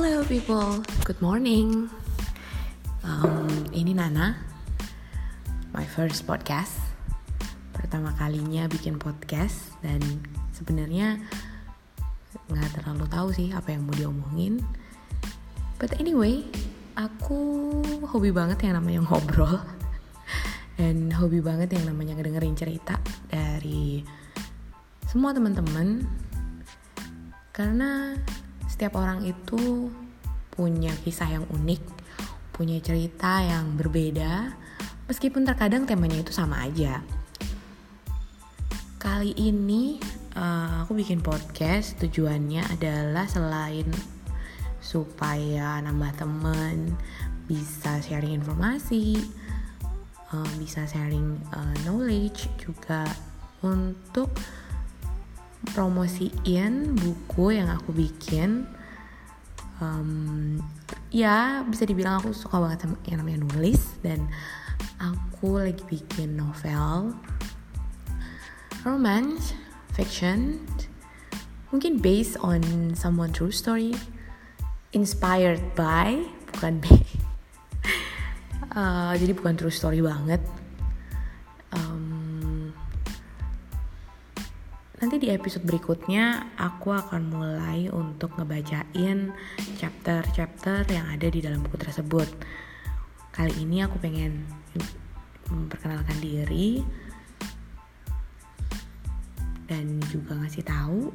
Hello people, good morning. Um, ini Nana, my first podcast. Pertama kalinya bikin podcast dan sebenarnya nggak terlalu tahu sih apa yang mau diomongin. But anyway, aku hobi banget yang namanya ngobrol dan hobi banget yang namanya ngedengerin cerita dari semua teman-teman karena setiap orang itu punya kisah yang unik, punya cerita yang berbeda, meskipun terkadang temanya itu sama aja. Kali ini uh, aku bikin podcast, tujuannya adalah selain supaya nambah temen, bisa sharing informasi, uh, bisa sharing uh, knowledge juga untuk promosiin buku yang aku bikin um, ya bisa dibilang aku suka banget sama yang namanya nulis dan aku lagi bikin novel romance fiction mungkin based on someone true story inspired by bukan uh, jadi bukan true story banget Nanti di episode berikutnya aku akan mulai untuk ngebacain chapter-chapter yang ada di dalam buku tersebut. Kali ini aku pengen memperkenalkan diri dan juga ngasih tahu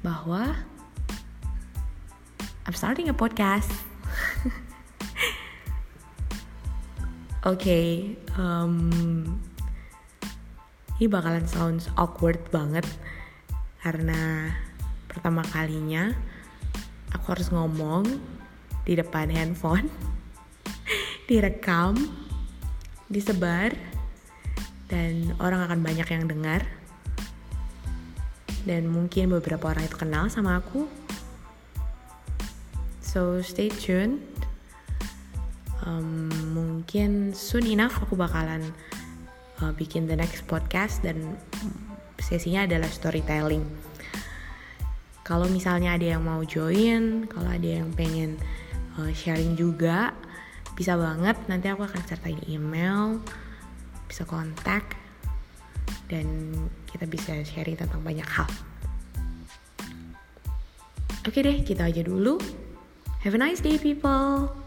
bahwa I'm starting a podcast. Oke, okay, um, ini bakalan sounds awkward banget karena pertama kalinya aku harus ngomong di depan handphone direkam disebar dan orang akan banyak yang dengar. Dan mungkin beberapa orang itu kenal sama aku. So stay tuned. Um, mungkin soon enough aku bakalan uh, bikin the next podcast dan sesinya adalah storytelling. Kalau misalnya ada yang mau join, kalau ada yang pengen uh, sharing juga, bisa banget. Nanti aku akan sertain email, bisa kontak, dan kita bisa sharing tentang banyak hal. Oke deh, kita aja dulu. Have a nice day, people.